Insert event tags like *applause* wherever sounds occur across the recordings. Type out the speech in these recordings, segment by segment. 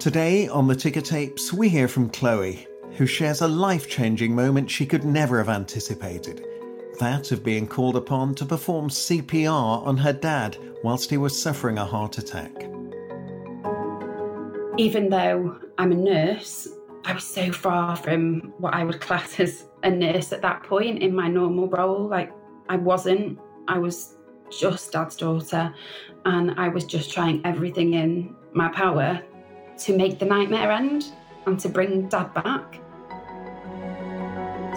Today on the ticker tapes, we hear from Chloe, who shares a life changing moment she could never have anticipated that of being called upon to perform CPR on her dad whilst he was suffering a heart attack. Even though I'm a nurse, I was so far from what I would class *laughs* as a nurse at that point in my normal role. Like, I wasn't. I was just dad's daughter, and I was just trying everything in my power to make the nightmare end and to bring dad back.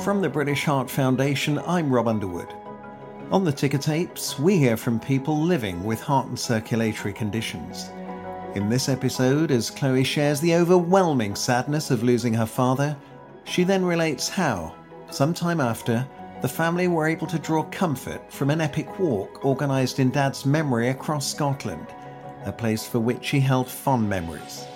From the British Heart Foundation, I'm Rob Underwood. On the ticker tapes, we hear from people living with heart and circulatory conditions. In this episode, as Chloe shares the overwhelming sadness of losing her father, she then relates how, sometime after, the family were able to draw comfort from an epic walk organised in Dad's memory across Scotland, a place for which he held fond memories.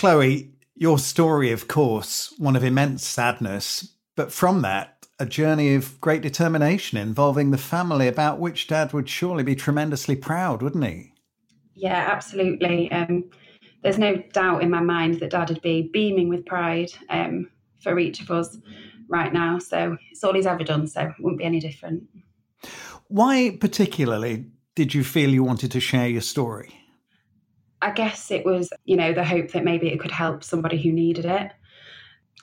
Chloe, your story, of course, one of immense sadness, but from that, a journey of great determination involving the family about which Dad would surely be tremendously proud, wouldn't he? Yeah, absolutely. Um, there's no doubt in my mind that Dad would be beaming with pride um, for each of us right now. So it's all he's ever done, so it wouldn't be any different. Why, particularly, did you feel you wanted to share your story? I guess it was, you know, the hope that maybe it could help somebody who needed it.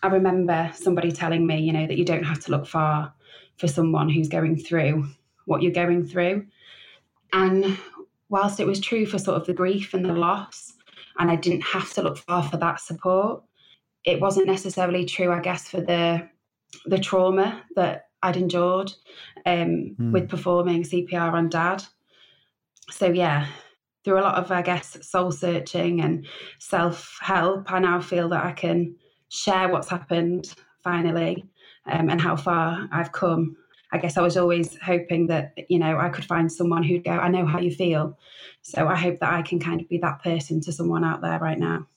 I remember somebody telling me, you know, that you don't have to look far for someone who's going through what you're going through. And whilst it was true for sort of the grief and the loss, and I didn't have to look far for that support, it wasn't necessarily true, I guess, for the the trauma that I'd endured um, mm. with performing CPR on dad. So yeah, through a lot of, I guess, soul searching and self help, I now feel that I can share what's happened finally um, and how far I've come. I guess I was always hoping that, you know, I could find someone who'd go, I know how you feel. So I hope that I can kind of be that person to someone out there right now.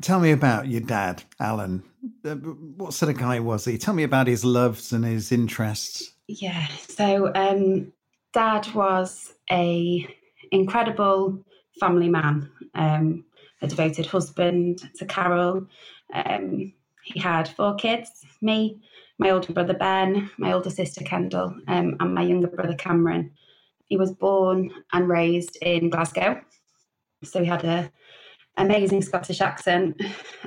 Tell me about your dad, Alan. Uh, what sort of guy was he? Tell me about his loves and his interests. Yeah. So, um, dad was a incredible family man, um, a devoted husband to Carol. Um, he had four kids me, my older brother Ben, my older sister Kendall, um, and my younger brother Cameron. He was born and raised in Glasgow. So he had a amazing Scottish accent.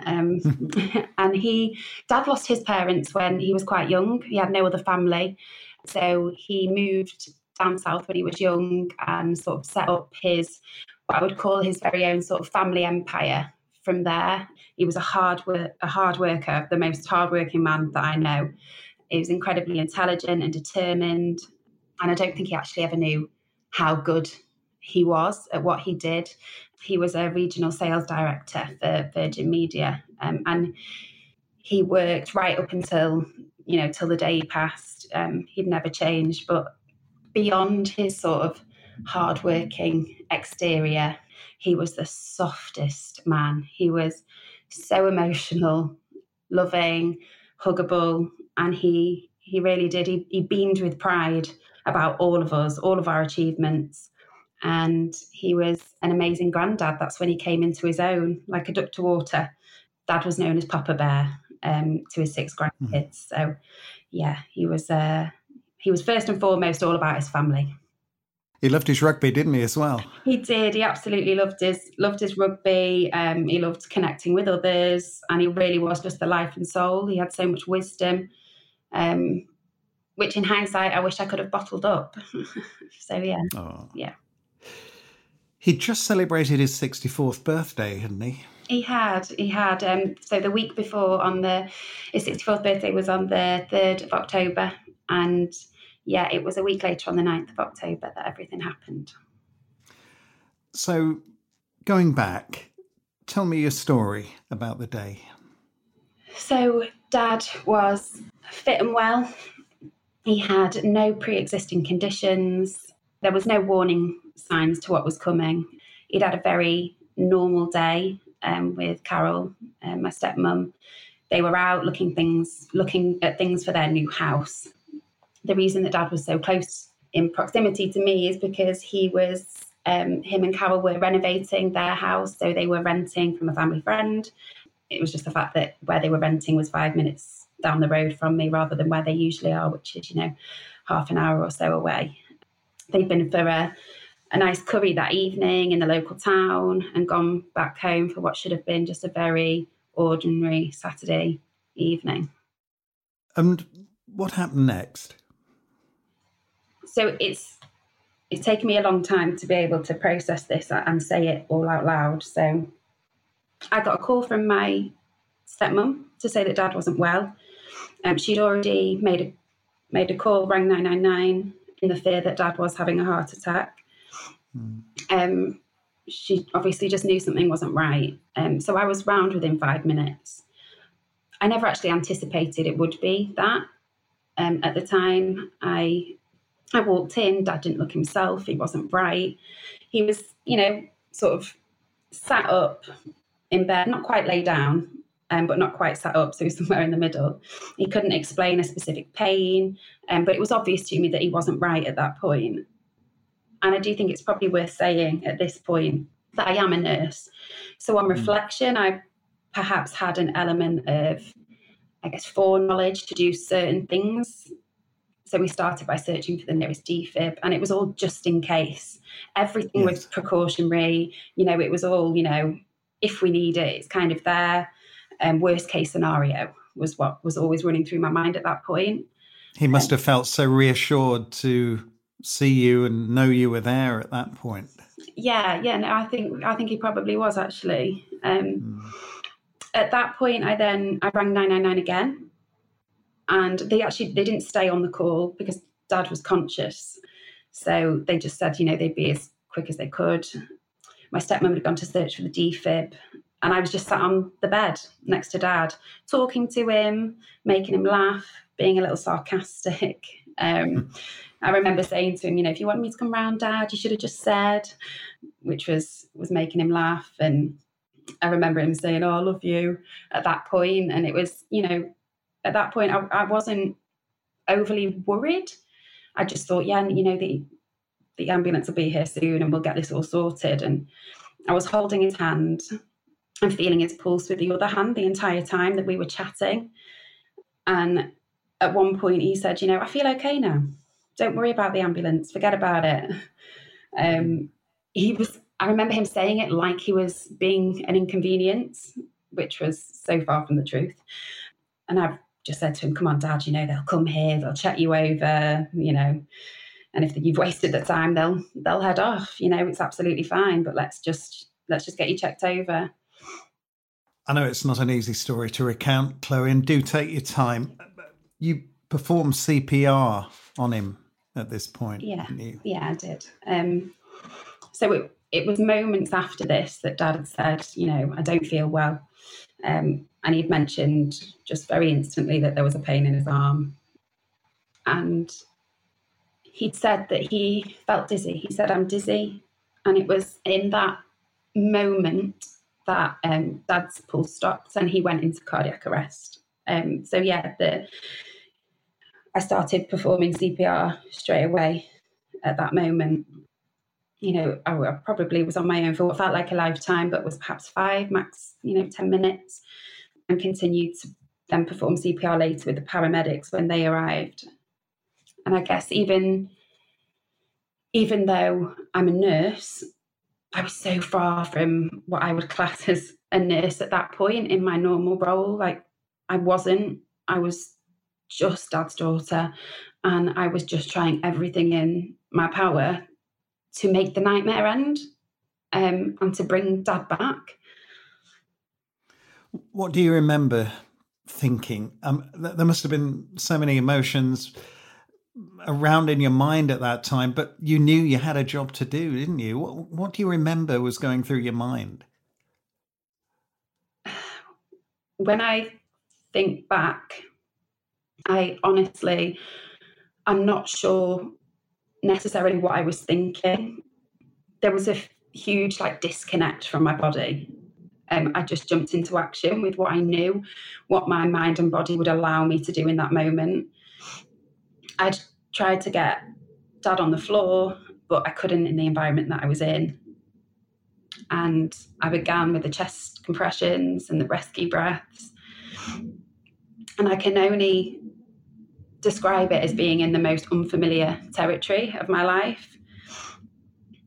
Um, *laughs* and he, dad lost his parents when he was quite young. He had no other family. So he moved down south when he was young and sort of set up his what I would call his very own sort of family empire from there. He was a hard work, a hard worker, the most hardworking man that I know. He was incredibly intelligent and determined, and I don't think he actually ever knew how good he was at what he did. He was a regional sales director for Virgin Media, um, and he worked right up until you know till the day he passed. Um, he'd never changed, but beyond his sort of hardworking exterior, he was the softest man. He was so emotional, loving, huggable, and he he really did. He, he beamed with pride about all of us, all of our achievements. And he was an amazing granddad. That's when he came into his own, like a duck to water. Dad was known as Papa Bear um, to his six grandkids. Mm-hmm. So, yeah, he was uh, he was first and foremost all about his family. He loved his rugby, didn't he, as well? He did. He absolutely loved his loved his rugby. Um, he loved connecting with others, and he really was just the life and soul. He had so much wisdom, um, which in hindsight, I wish I could have bottled up. *laughs* so yeah, oh. yeah. He just celebrated his sixty fourth birthday, hadn't he? He had, he had. Um, so the week before, on the his sixty fourth birthday was on the third of October, and yeah, it was a week later on the 9th of October that everything happened. So, going back, tell me your story about the day. So, Dad was fit and well. He had no pre existing conditions. There was no warning signs to what was coming. He'd had a very normal day um, with Carol, uh, my stepmom. They were out looking things, looking at things for their new house the reason that dad was so close in proximity to me is because he was Um, him and Carol were renovating their house, so they were renting from a family friend. It was just the fact that where they were renting was five minutes down the road from me rather than where they usually are, which is, you know, half an hour or so away. They'd been for a, a nice curry that evening in the local town and gone back home for what should have been just a very ordinary Saturday evening. And what happened next? So it's it's taken me a long time to be able to process this and say it all out loud. So I got a call from my stepmom to say that dad wasn't well. Um, she'd already made a made a call, rang 999 in the fear that dad was having a heart attack. Mm. Um, she obviously just knew something wasn't right. Um, so I was round within five minutes. I never actually anticipated it would be that. Um, at the time, I I walked in. Dad didn't look himself. He wasn't bright. He was, you know, sort of sat up in bed, not quite lay down, um, but not quite sat up, so he was *laughs* somewhere in the middle. He couldn't explain a specific pain, um, but it was obvious to me that he wasn't right at that point. And I do think it's probably worth saying at this point that I am a nurse. So on hmm. reflection, I perhaps had an element of, I guess, foreknowledge to do certain things. So we started by searching for the nearest defib, and it was all just in case. Everything yes. was precautionary. You know, it was all, you know, if we need it, it's kind of there. Um, worst case scenario was what was always running through my mind at that point. He must um, have felt so reassured to see you and know you were there at that point. Yeah, yeah, no, I think I think he probably was actually. Um, mm. At that point, I then I rang nine nine nine again, and they actually they didn't stay on the call because Dad was conscious, so they just said you know they'd be as quick as they could. My stepmom had gone to search for the defib, and I was just sat on the bed next to Dad, talking to him, making him laugh, being a little sarcastic. *laughs* Um, I remember saying to him, you know, if you want me to come round, Dad, you should have just said, which was was making him laugh. And I remember him saying, "Oh, I love you" at that point, and it was, you know, at that point I, I wasn't overly worried. I just thought, yeah, you know, the the ambulance will be here soon, and we'll get this all sorted. And I was holding his hand and feeling his pulse with the other hand the entire time that we were chatting. And at one point, he said, "You know, I feel okay now." don't worry about the ambulance, forget about it. Um, he was, I remember him saying it like he was being an inconvenience, which was so far from the truth. And I've just said to him, come on, dad, you know, they'll come here, they'll check you over, you know, and if you've wasted the time, they'll, they'll head off, you know, it's absolutely fine, but let's just, let's just get you checked over. I know it's not an easy story to recount, Chloe, and do take your time. You performed CPR on him at this point. Yeah, yeah, I did. Um, so it, it was moments after this that Dad had said, you know, I don't feel well, um, and he'd mentioned just very instantly that there was a pain in his arm, and he'd said that he felt dizzy. He said, "I'm dizzy," and it was in that moment that um, Dad's pulse stopped and he went into cardiac arrest. Um, so yeah, the I started performing CPR straight away at that moment. You know, I probably was on my own for what felt like a lifetime, but was perhaps five, max, you know, 10 minutes, and continued to then perform CPR later with the paramedics when they arrived. And I guess even even though I'm a nurse, I was so far from what I would class as a nurse at that point in my normal role. Like I wasn't. I was just dad's daughter and I was just trying everything in my power to make the nightmare end um, and to bring dad back. What do you remember thinking? Um, there must have been so many emotions around in your mind at that time, but you knew you had a job to do, didn't you? What, what do you remember was going through your mind? When I think back, I honestly, I'm not sure necessarily what I was thinking. There was a huge like disconnect from my body. Um, I just jumped into action with what I knew, what my mind and body would allow me to do in that moment. I'd tried to get dad on the floor but I couldn't in the environment that I was in. And I began with the chest compressions and the rescue breaths. And I can only describe it as being in the most unfamiliar territory of my life.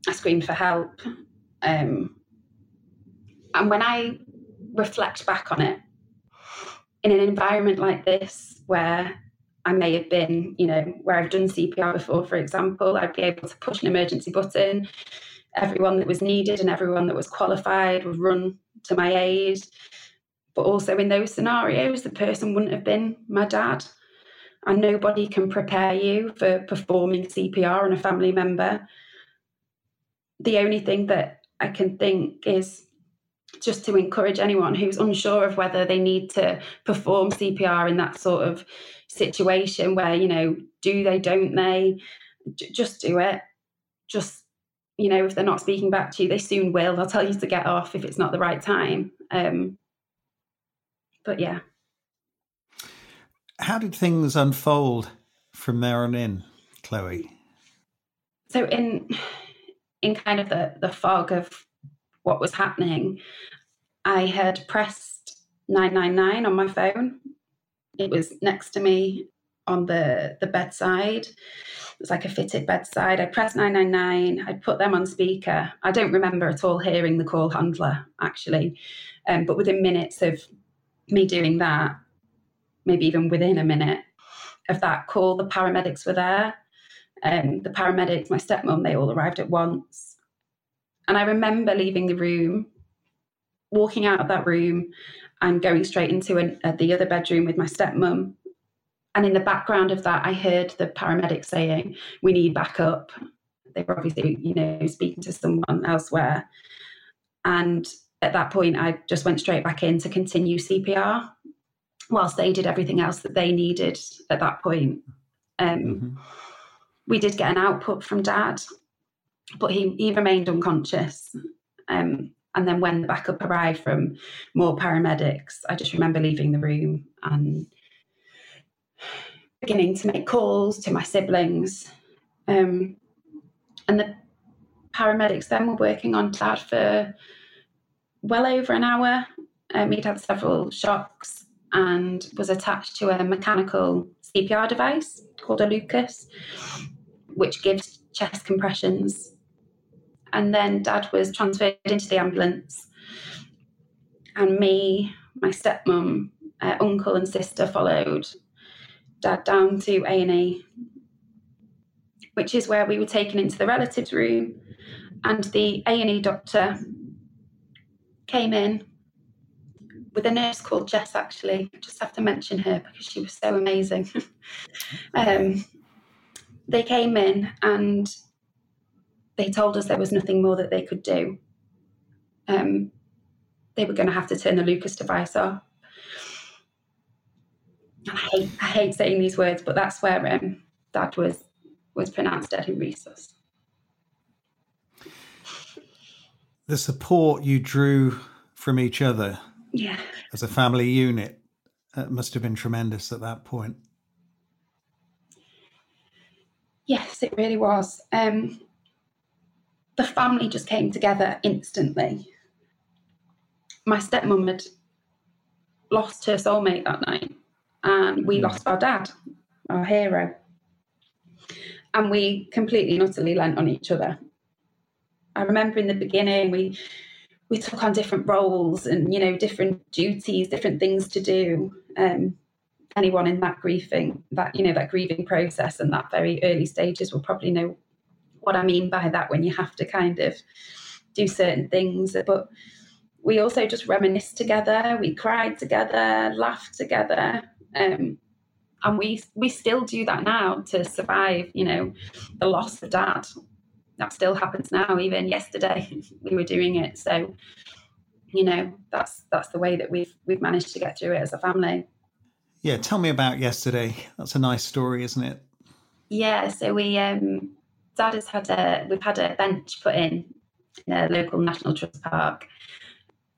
I screamed for help. Um, and when I reflect back on it, in an environment like this, where I may have been, you know, where I've done CPR before, for example, I'd be able to push an emergency button. Everyone that was needed and everyone that was qualified would run to my aid. But also in those scenarios, the person wouldn't have been my dad. And nobody can prepare you for performing CPR on a family member. The only thing that I can think is just to encourage anyone who's unsure of whether they need to perform CPR in that sort of situation where, you know, do they, don't they? J- just do it. Just, you know, if they're not speaking back to you, they soon will. They'll tell you to get off if it's not the right time. Um, but yeah. How did things unfold from there on in, Chloe? So in in kind of the the fog of what was happening, I had pressed 999 on my phone. It was next to me on the, the bedside. It was like a fitted bedside. I pressed 999. I'd put them on speaker. I don't remember at all hearing the call handler, actually. Um, but within minutes of me doing that, maybe even within a minute of that call, the paramedics were there. Um, the paramedics, my stepmom, they all arrived at once. And I remember leaving the room, walking out of that room, and going straight into an, uh, the other bedroom with my stepmom. And in the background of that, I heard the paramedics saying, "We need backup." They were obviously, you know, speaking to someone elsewhere. And at that point, I just went straight back in to continue CPR, whilst they did everything else that they needed at that point. Um, mm-hmm. We did get an output from Dad but he, he remained unconscious. Um, and then when the backup arrived from more paramedics, I just remember leaving the room and beginning to make calls to my siblings. Um, and the paramedics then were working on Dad for well over an hour. Um, he'd had several shocks and was attached to a mechanical CPR device called a Lucas, which gives chest compressions and then dad was transferred into the ambulance. And me, my stepmom, uh, uncle, and sister followed dad down to A&E, which is where we were taken into the relatives room. And the A&E doctor came in with a nurse called Jess, actually. I just have to mention her because she was so amazing. *laughs* um, they came in and they told us there was nothing more that they could do. Um, they were going to have to turn the Lucas device off. I hate, I hate saying these words, but that's where um, Dad was was pronounced dead in resus. The support you drew from each other, yeah, as a family unit, uh, must have been tremendous at that point. Yes, it really was. Um, the family just came together instantly. My stepmom had lost her soulmate that night, and we mm. lost our dad, our hero. And we completely and utterly lent on each other. I remember in the beginning we we took on different roles and you know different duties, different things to do. Um, anyone in that grieving that you know that grieving process and that very early stages will probably know what I mean by that when you have to kind of do certain things. But we also just reminisced together, we cried together, laughed together. Um, and we we still do that now to survive, you know, the loss of dad. That still happens now. Even yesterday, *laughs* we were doing it. So, you know, that's that's the way that we've we've managed to get through it as a family. Yeah, tell me about yesterday. That's a nice story, isn't it? Yeah, so we um Dad has had a we've had a bench put in in a local national trust park.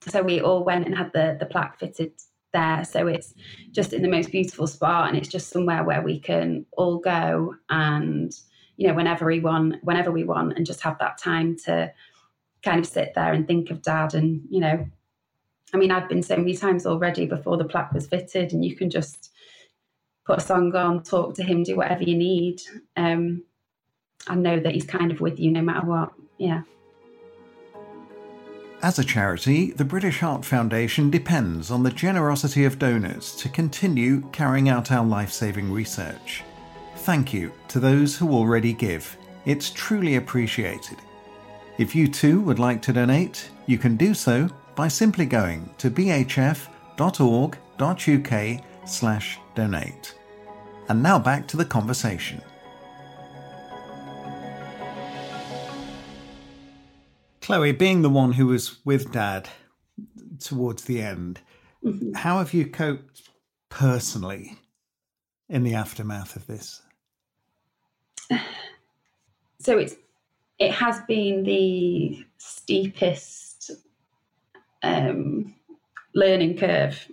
So we all went and had the the plaque fitted there. So it's just in the most beautiful spot, and it's just somewhere where we can all go and you know, whenever we want, whenever we want, and just have that time to kind of sit there and think of dad. And, you know, I mean, I've been so many times already before the plaque was fitted, and you can just put a song on, talk to him, do whatever you need. Um, and know that he's kind of with you no matter what. Yeah. As a charity, the British Heart Foundation depends on the generosity of donors to continue carrying out our life saving research. Thank you to those who already give. It's truly appreciated. If you too would like to donate, you can do so by simply going to bhf.org.uk slash donate. And now back to the conversation. Chloe, being the one who was with Dad towards the end, mm-hmm. how have you coped personally in the aftermath of this? *sighs* So it's it has been the steepest um, learning curve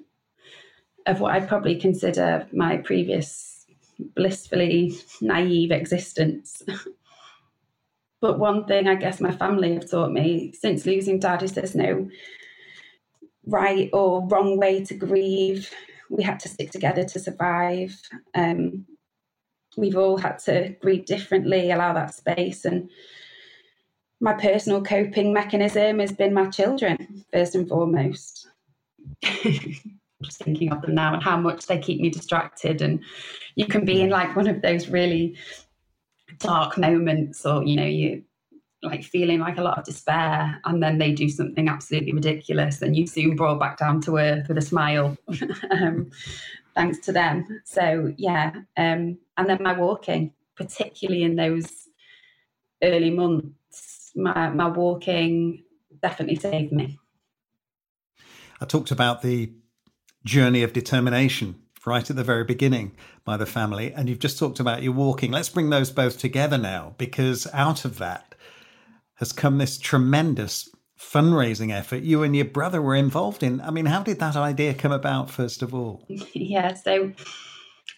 of what I'd probably consider my previous blissfully naive existence. *laughs* But one thing I guess my family have taught me since losing dad is there's no right or wrong way to grieve. We had to stick together to survive. Um, we've all had to grieve differently, allow that space. And my personal coping mechanism has been my children, first and foremost. *laughs* Just thinking of them now and how much they keep me distracted. And you can be in like one of those really dark moments or you know you like feeling like a lot of despair and then they do something absolutely ridiculous and you soon brought back down to earth with a smile *laughs* um, thanks to them so yeah um, and then my walking particularly in those early months my, my walking definitely saved me i talked about the journey of determination right at the very beginning by the family. And you've just talked about your walking. Let's bring those both together now, because out of that has come this tremendous fundraising effort you and your brother were involved in. I mean, how did that idea come about, first of all? *laughs* Yeah, so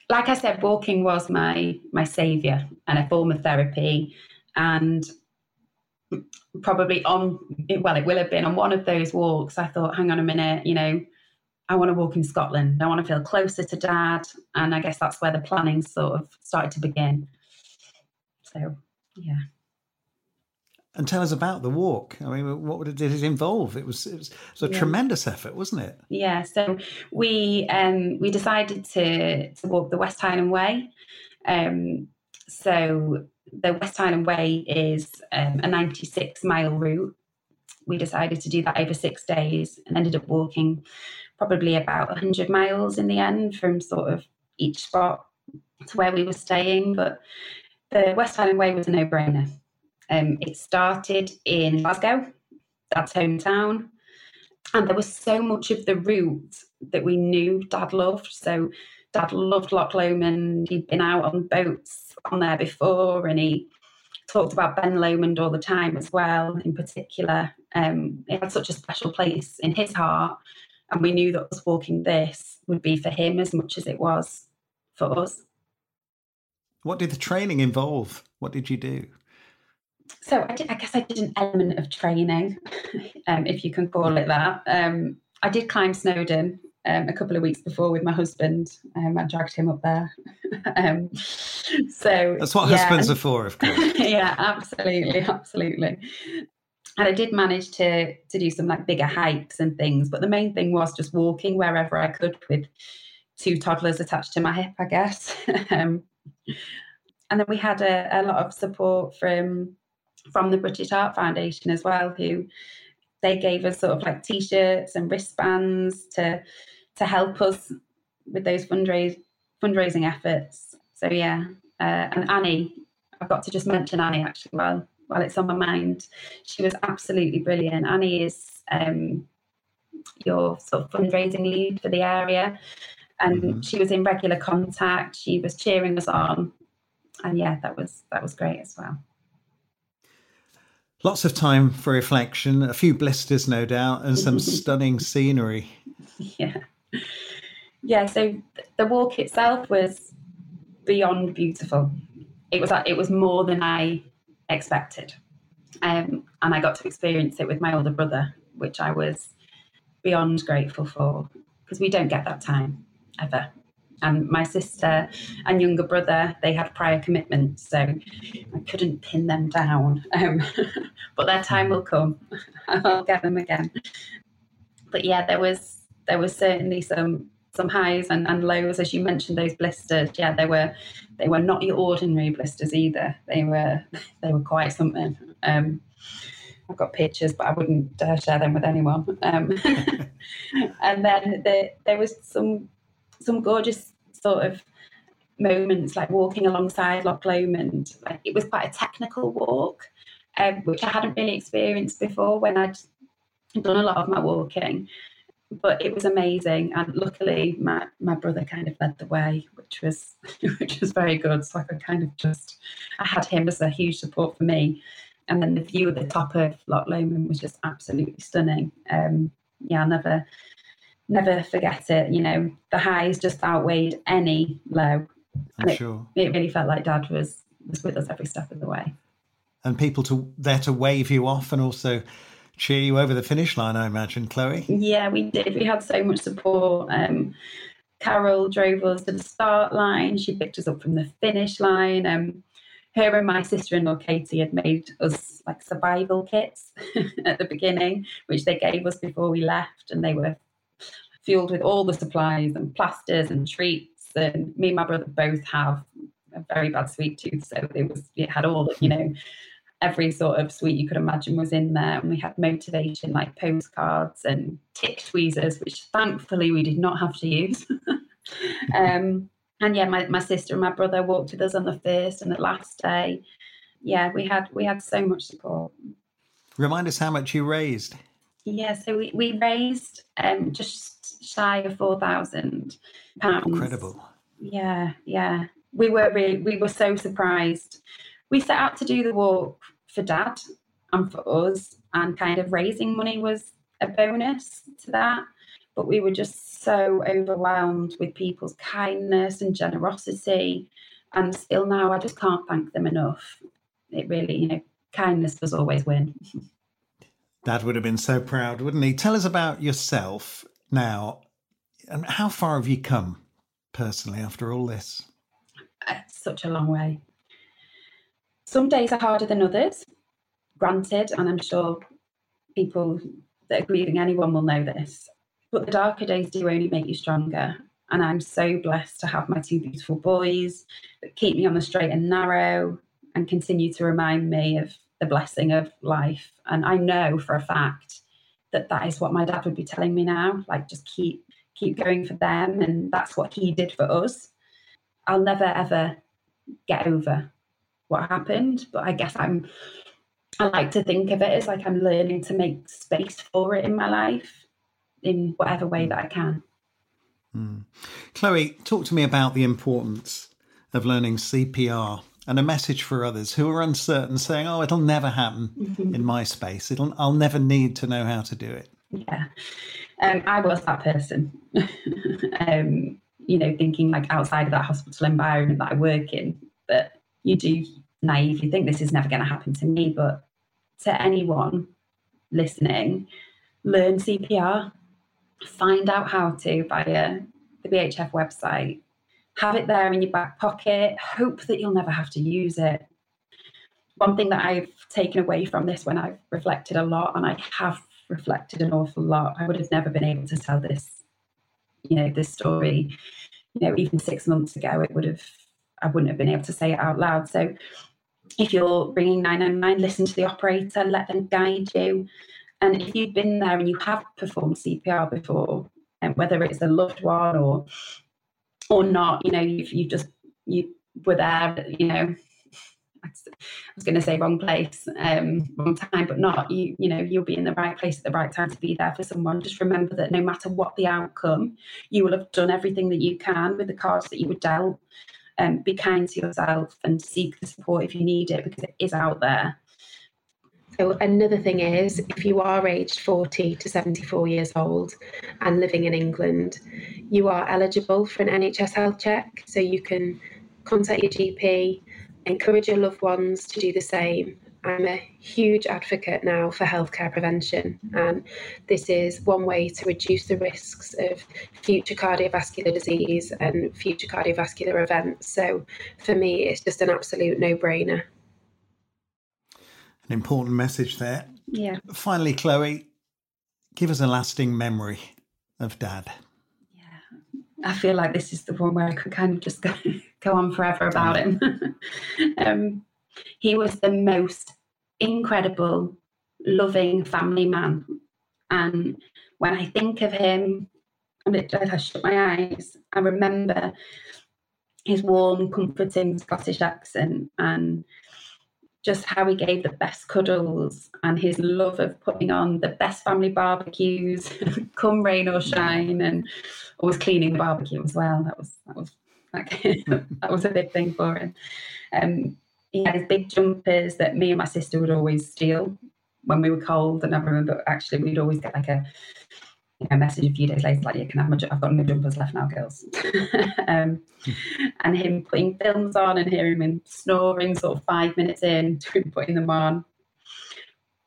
like I said, walking was my my savior and a form of therapy. And probably on well, it will have been on one of those walks. I thought, hang on a minute, you know, I want to walk in Scotland. I want to feel closer to dad. And I guess that's where the planning sort of started to begin. So, yeah. And tell us about the walk. I mean, what did it involve? It was it was, it was a yeah. tremendous effort, wasn't it? Yeah. So we um, we decided to to walk the West Highland Way. Um, so the West Highland Way is um, a 96 mile route. We decided to do that over six days and ended up walking probably about 100 miles in the end from sort of each spot to where we were staying. But the West Highland Way was a no brainer. Um, it started in Glasgow, that's hometown. And there was so much of the route that we knew Dad loved. So Dad loved Loch Lomond. He'd been out on boats on there before, and he talked about Ben Lomond all the time as well. In particular, um, it had such a special place in his heart. And we knew that us walking this would be for him as much as it was for us. What did the training involve? What did you do? So I, did, I guess I did an element of training, *laughs* um, if you can call it that. Um, I did climb Snowdon um, a couple of weeks before with my husband. Um, I dragged him up there. *laughs* um, so that's what yeah. husbands are for, of *laughs* course. yeah, absolutely, absolutely and I did manage to to do some like bigger hikes and things, but the main thing was just walking wherever I could with two toddlers attached to my hip, I guess. *laughs* um, and then we had a, a lot of support from from the British Heart Foundation as well, who they gave us sort of like t-shirts and wristbands to to help us with those fundraise, fundraising efforts. So yeah, uh, and Annie, I've got to just mention Annie actually. Well, while it's on my mind. She was absolutely brilliant. Annie is um, your sort of fundraising lead for the area, and mm-hmm. she was in regular contact. She was cheering us on, and yeah, that was that was great as well. Lots of time for reflection, a few blisters, no doubt, and some *laughs* stunning scenery. Yeah. Yeah, so the walk itself was beyond beautiful it was it was more than I expected, um, and I got to experience it with my older brother, which I was beyond grateful for because we don't get that time ever. And my sister and younger brother, they had prior commitments, so I couldn't pin them down. Um, *laughs* but their time will come. *laughs* I'll get them again. But yeah, there was there was certainly some some highs and, and lows, as you mentioned, those blisters. Yeah, they were they were not your ordinary blisters either. They were *laughs* they were quite something. Um, I've got pictures, but I wouldn't uh, share them with anyone. Um, and then the, there was some some gorgeous sort of moments, like walking alongside Loch Lomond. Like it was quite a technical walk, um, which I hadn't really experienced before when I'd done a lot of my walking. But it was amazing, and luckily my, my brother kind of led the way, which was *laughs* which was very good. So I could kind of just I had him as a huge support for me and then the view at the top of Loch Lomond was just absolutely stunning. Um, yeah, I'll never, never forget it. You know, the highs just outweighed any low. I'm it, sure. It really felt like Dad was was with us every step of the way. And people to there to wave you off and also cheer you over the finish line. I imagine, Chloe. Yeah, we did. We had so much support. Um, Carol drove us to the start line. She picked us up from the finish line. Um, her and my sister-in-law Katie had made us like survival kits *laughs* at the beginning, which they gave us before we left, and they were filled with all the supplies and plasters and treats. And me and my brother both have a very bad sweet tooth, so it was it had all you know every sort of sweet you could imagine was in there. And we had motivation like postcards and tick tweezers, which thankfully we did not have to use. *laughs* um, and yeah, my, my sister and my brother walked with us on the first and the last day. Yeah, we had we had so much support. Remind us how much you raised. Yeah, so we, we raised um, just shy of four thousand pounds. Incredible. Yeah, yeah. We were really we were so surprised. We set out to do the walk for dad and for us, and kind of raising money was a bonus to that but we were just so overwhelmed with people's kindness and generosity. And still now, I just can't thank them enough. It really, you know, kindness does always win. *laughs* Dad would have been so proud, wouldn't he? Tell us about yourself now. And how far have you come personally after all this? It's such a long way. Some days are harder than others, granted, and I'm sure people that are grieving anyone will know this. But the darker days do only make you stronger. And I'm so blessed to have my two beautiful boys that keep me on the straight and narrow and continue to remind me of the blessing of life. And I know for a fact that that is what my dad would be telling me now. Like, just keep keep going for them, and that's what he did for us. I'll never ever get over what happened, but I guess I'm. I like to think of it as like I'm learning to make space for it in my life in whatever way that I can. Mm. Chloe, talk to me about the importance of learning CPR and a message for others who are uncertain, saying, "Oh, it'll never happen mm-hmm. in my space. It'll, I'll never need to know how to do it." Yeah, um, I was that person. *laughs* um, you know, thinking like outside of that hospital environment that I work in, that you do naively think this is never going to happen to me, but to anyone listening, learn CPR find out how to via the BHF website, have it there in your back pocket, hope that you'll never have to use it. One thing that I've taken away from this when I've reflected a lot, and I have reflected an awful lot, I would have never been able to tell this, you know, this story, you know, even six months ago, it would have, I wouldn't have been able to say it out loud. So if you're bringing 999, listen to the operator, let them guide you. And if you've been there and you have performed CPR before, and whether it's a loved one or or not, you know, you've you just you were there, you know. I was going to say wrong place, um, wrong time, but not. You, you know, you'll be in the right place at the right time to be there for someone. Just remember that no matter what the outcome, you will have done everything that you can with the cards that you were dealt. Um, be kind to yourself and seek the support if you need it because it is out there. So, another thing is if you are aged 40 to 74 years old and living in England, you are eligible for an NHS health check. So, you can contact your GP encourage your loved ones to do the same. I'm a huge advocate now for healthcare prevention, and this is one way to reduce the risks of future cardiovascular disease and future cardiovascular events. So, for me, it's just an absolute no brainer. An important message there. Yeah. Finally, Chloe, give us a lasting memory of Dad. Yeah. I feel like this is the one where I could kind of just go, *laughs* go on forever about him. *laughs* um, he was the most incredible, loving family man. And when I think of him, and it, I shut my eyes, I remember his warm, comforting Scottish accent and just how he gave the best cuddles and his love of putting on the best family barbecues, *laughs* come rain or shine, and always cleaning the barbecue as well. That was that was *laughs* that was a big thing for him. Um, he had his big jumpers that me and my sister would always steal when we were cold, and I remember actually we'd always get like a a message a few days later, like, you can have my, I've got no jumpers left now, girls. *laughs* um, and him putting films on and hearing him snoring sort of five minutes in *laughs* to him putting them on.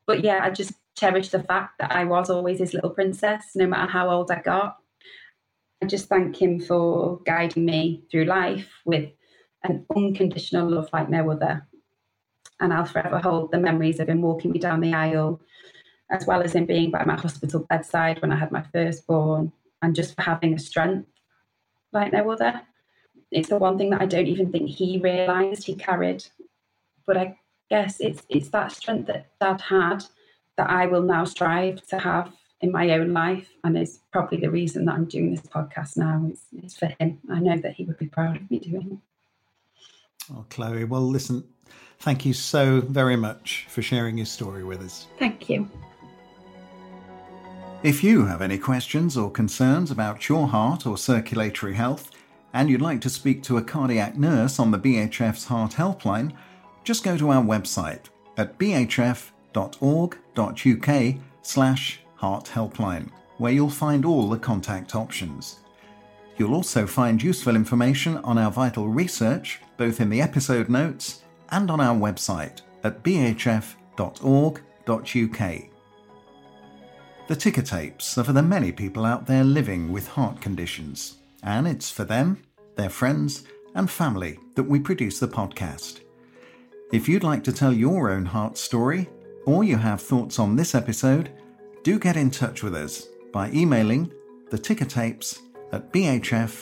But yeah, I just cherish the fact that I was always his little princess, no matter how old I got. I just thank him for guiding me through life with an unconditional love like no other. And I'll forever hold the memories of him walking me down the aisle, as well as in being by my hospital bedside when I had my firstborn, and just for having a strength like no other. It's the one thing that I don't even think he realised he carried. But I guess it's it's that strength that Dad had that I will now strive to have in my own life, and it's probably the reason that I'm doing this podcast now. It's, it's for him. I know that he would be proud of me doing it. Oh, Chloe. Well, listen, thank you so very much for sharing your story with us. Thank you. If you have any questions or concerns about your heart or circulatory health, and you'd like to speak to a cardiac nurse on the BHF's Heart Helpline, just go to our website at bhf.org.uk slash heart helpline, where you'll find all the contact options. You'll also find useful information on our vital research, both in the episode notes and on our website at bhf.org.uk. The ticker tapes are for the many people out there living with heart conditions, and it's for them, their friends, and family that we produce the podcast. If you'd like to tell your own heart story, or you have thoughts on this episode, do get in touch with us by emailing the ticker tapes at bhf.org.uk.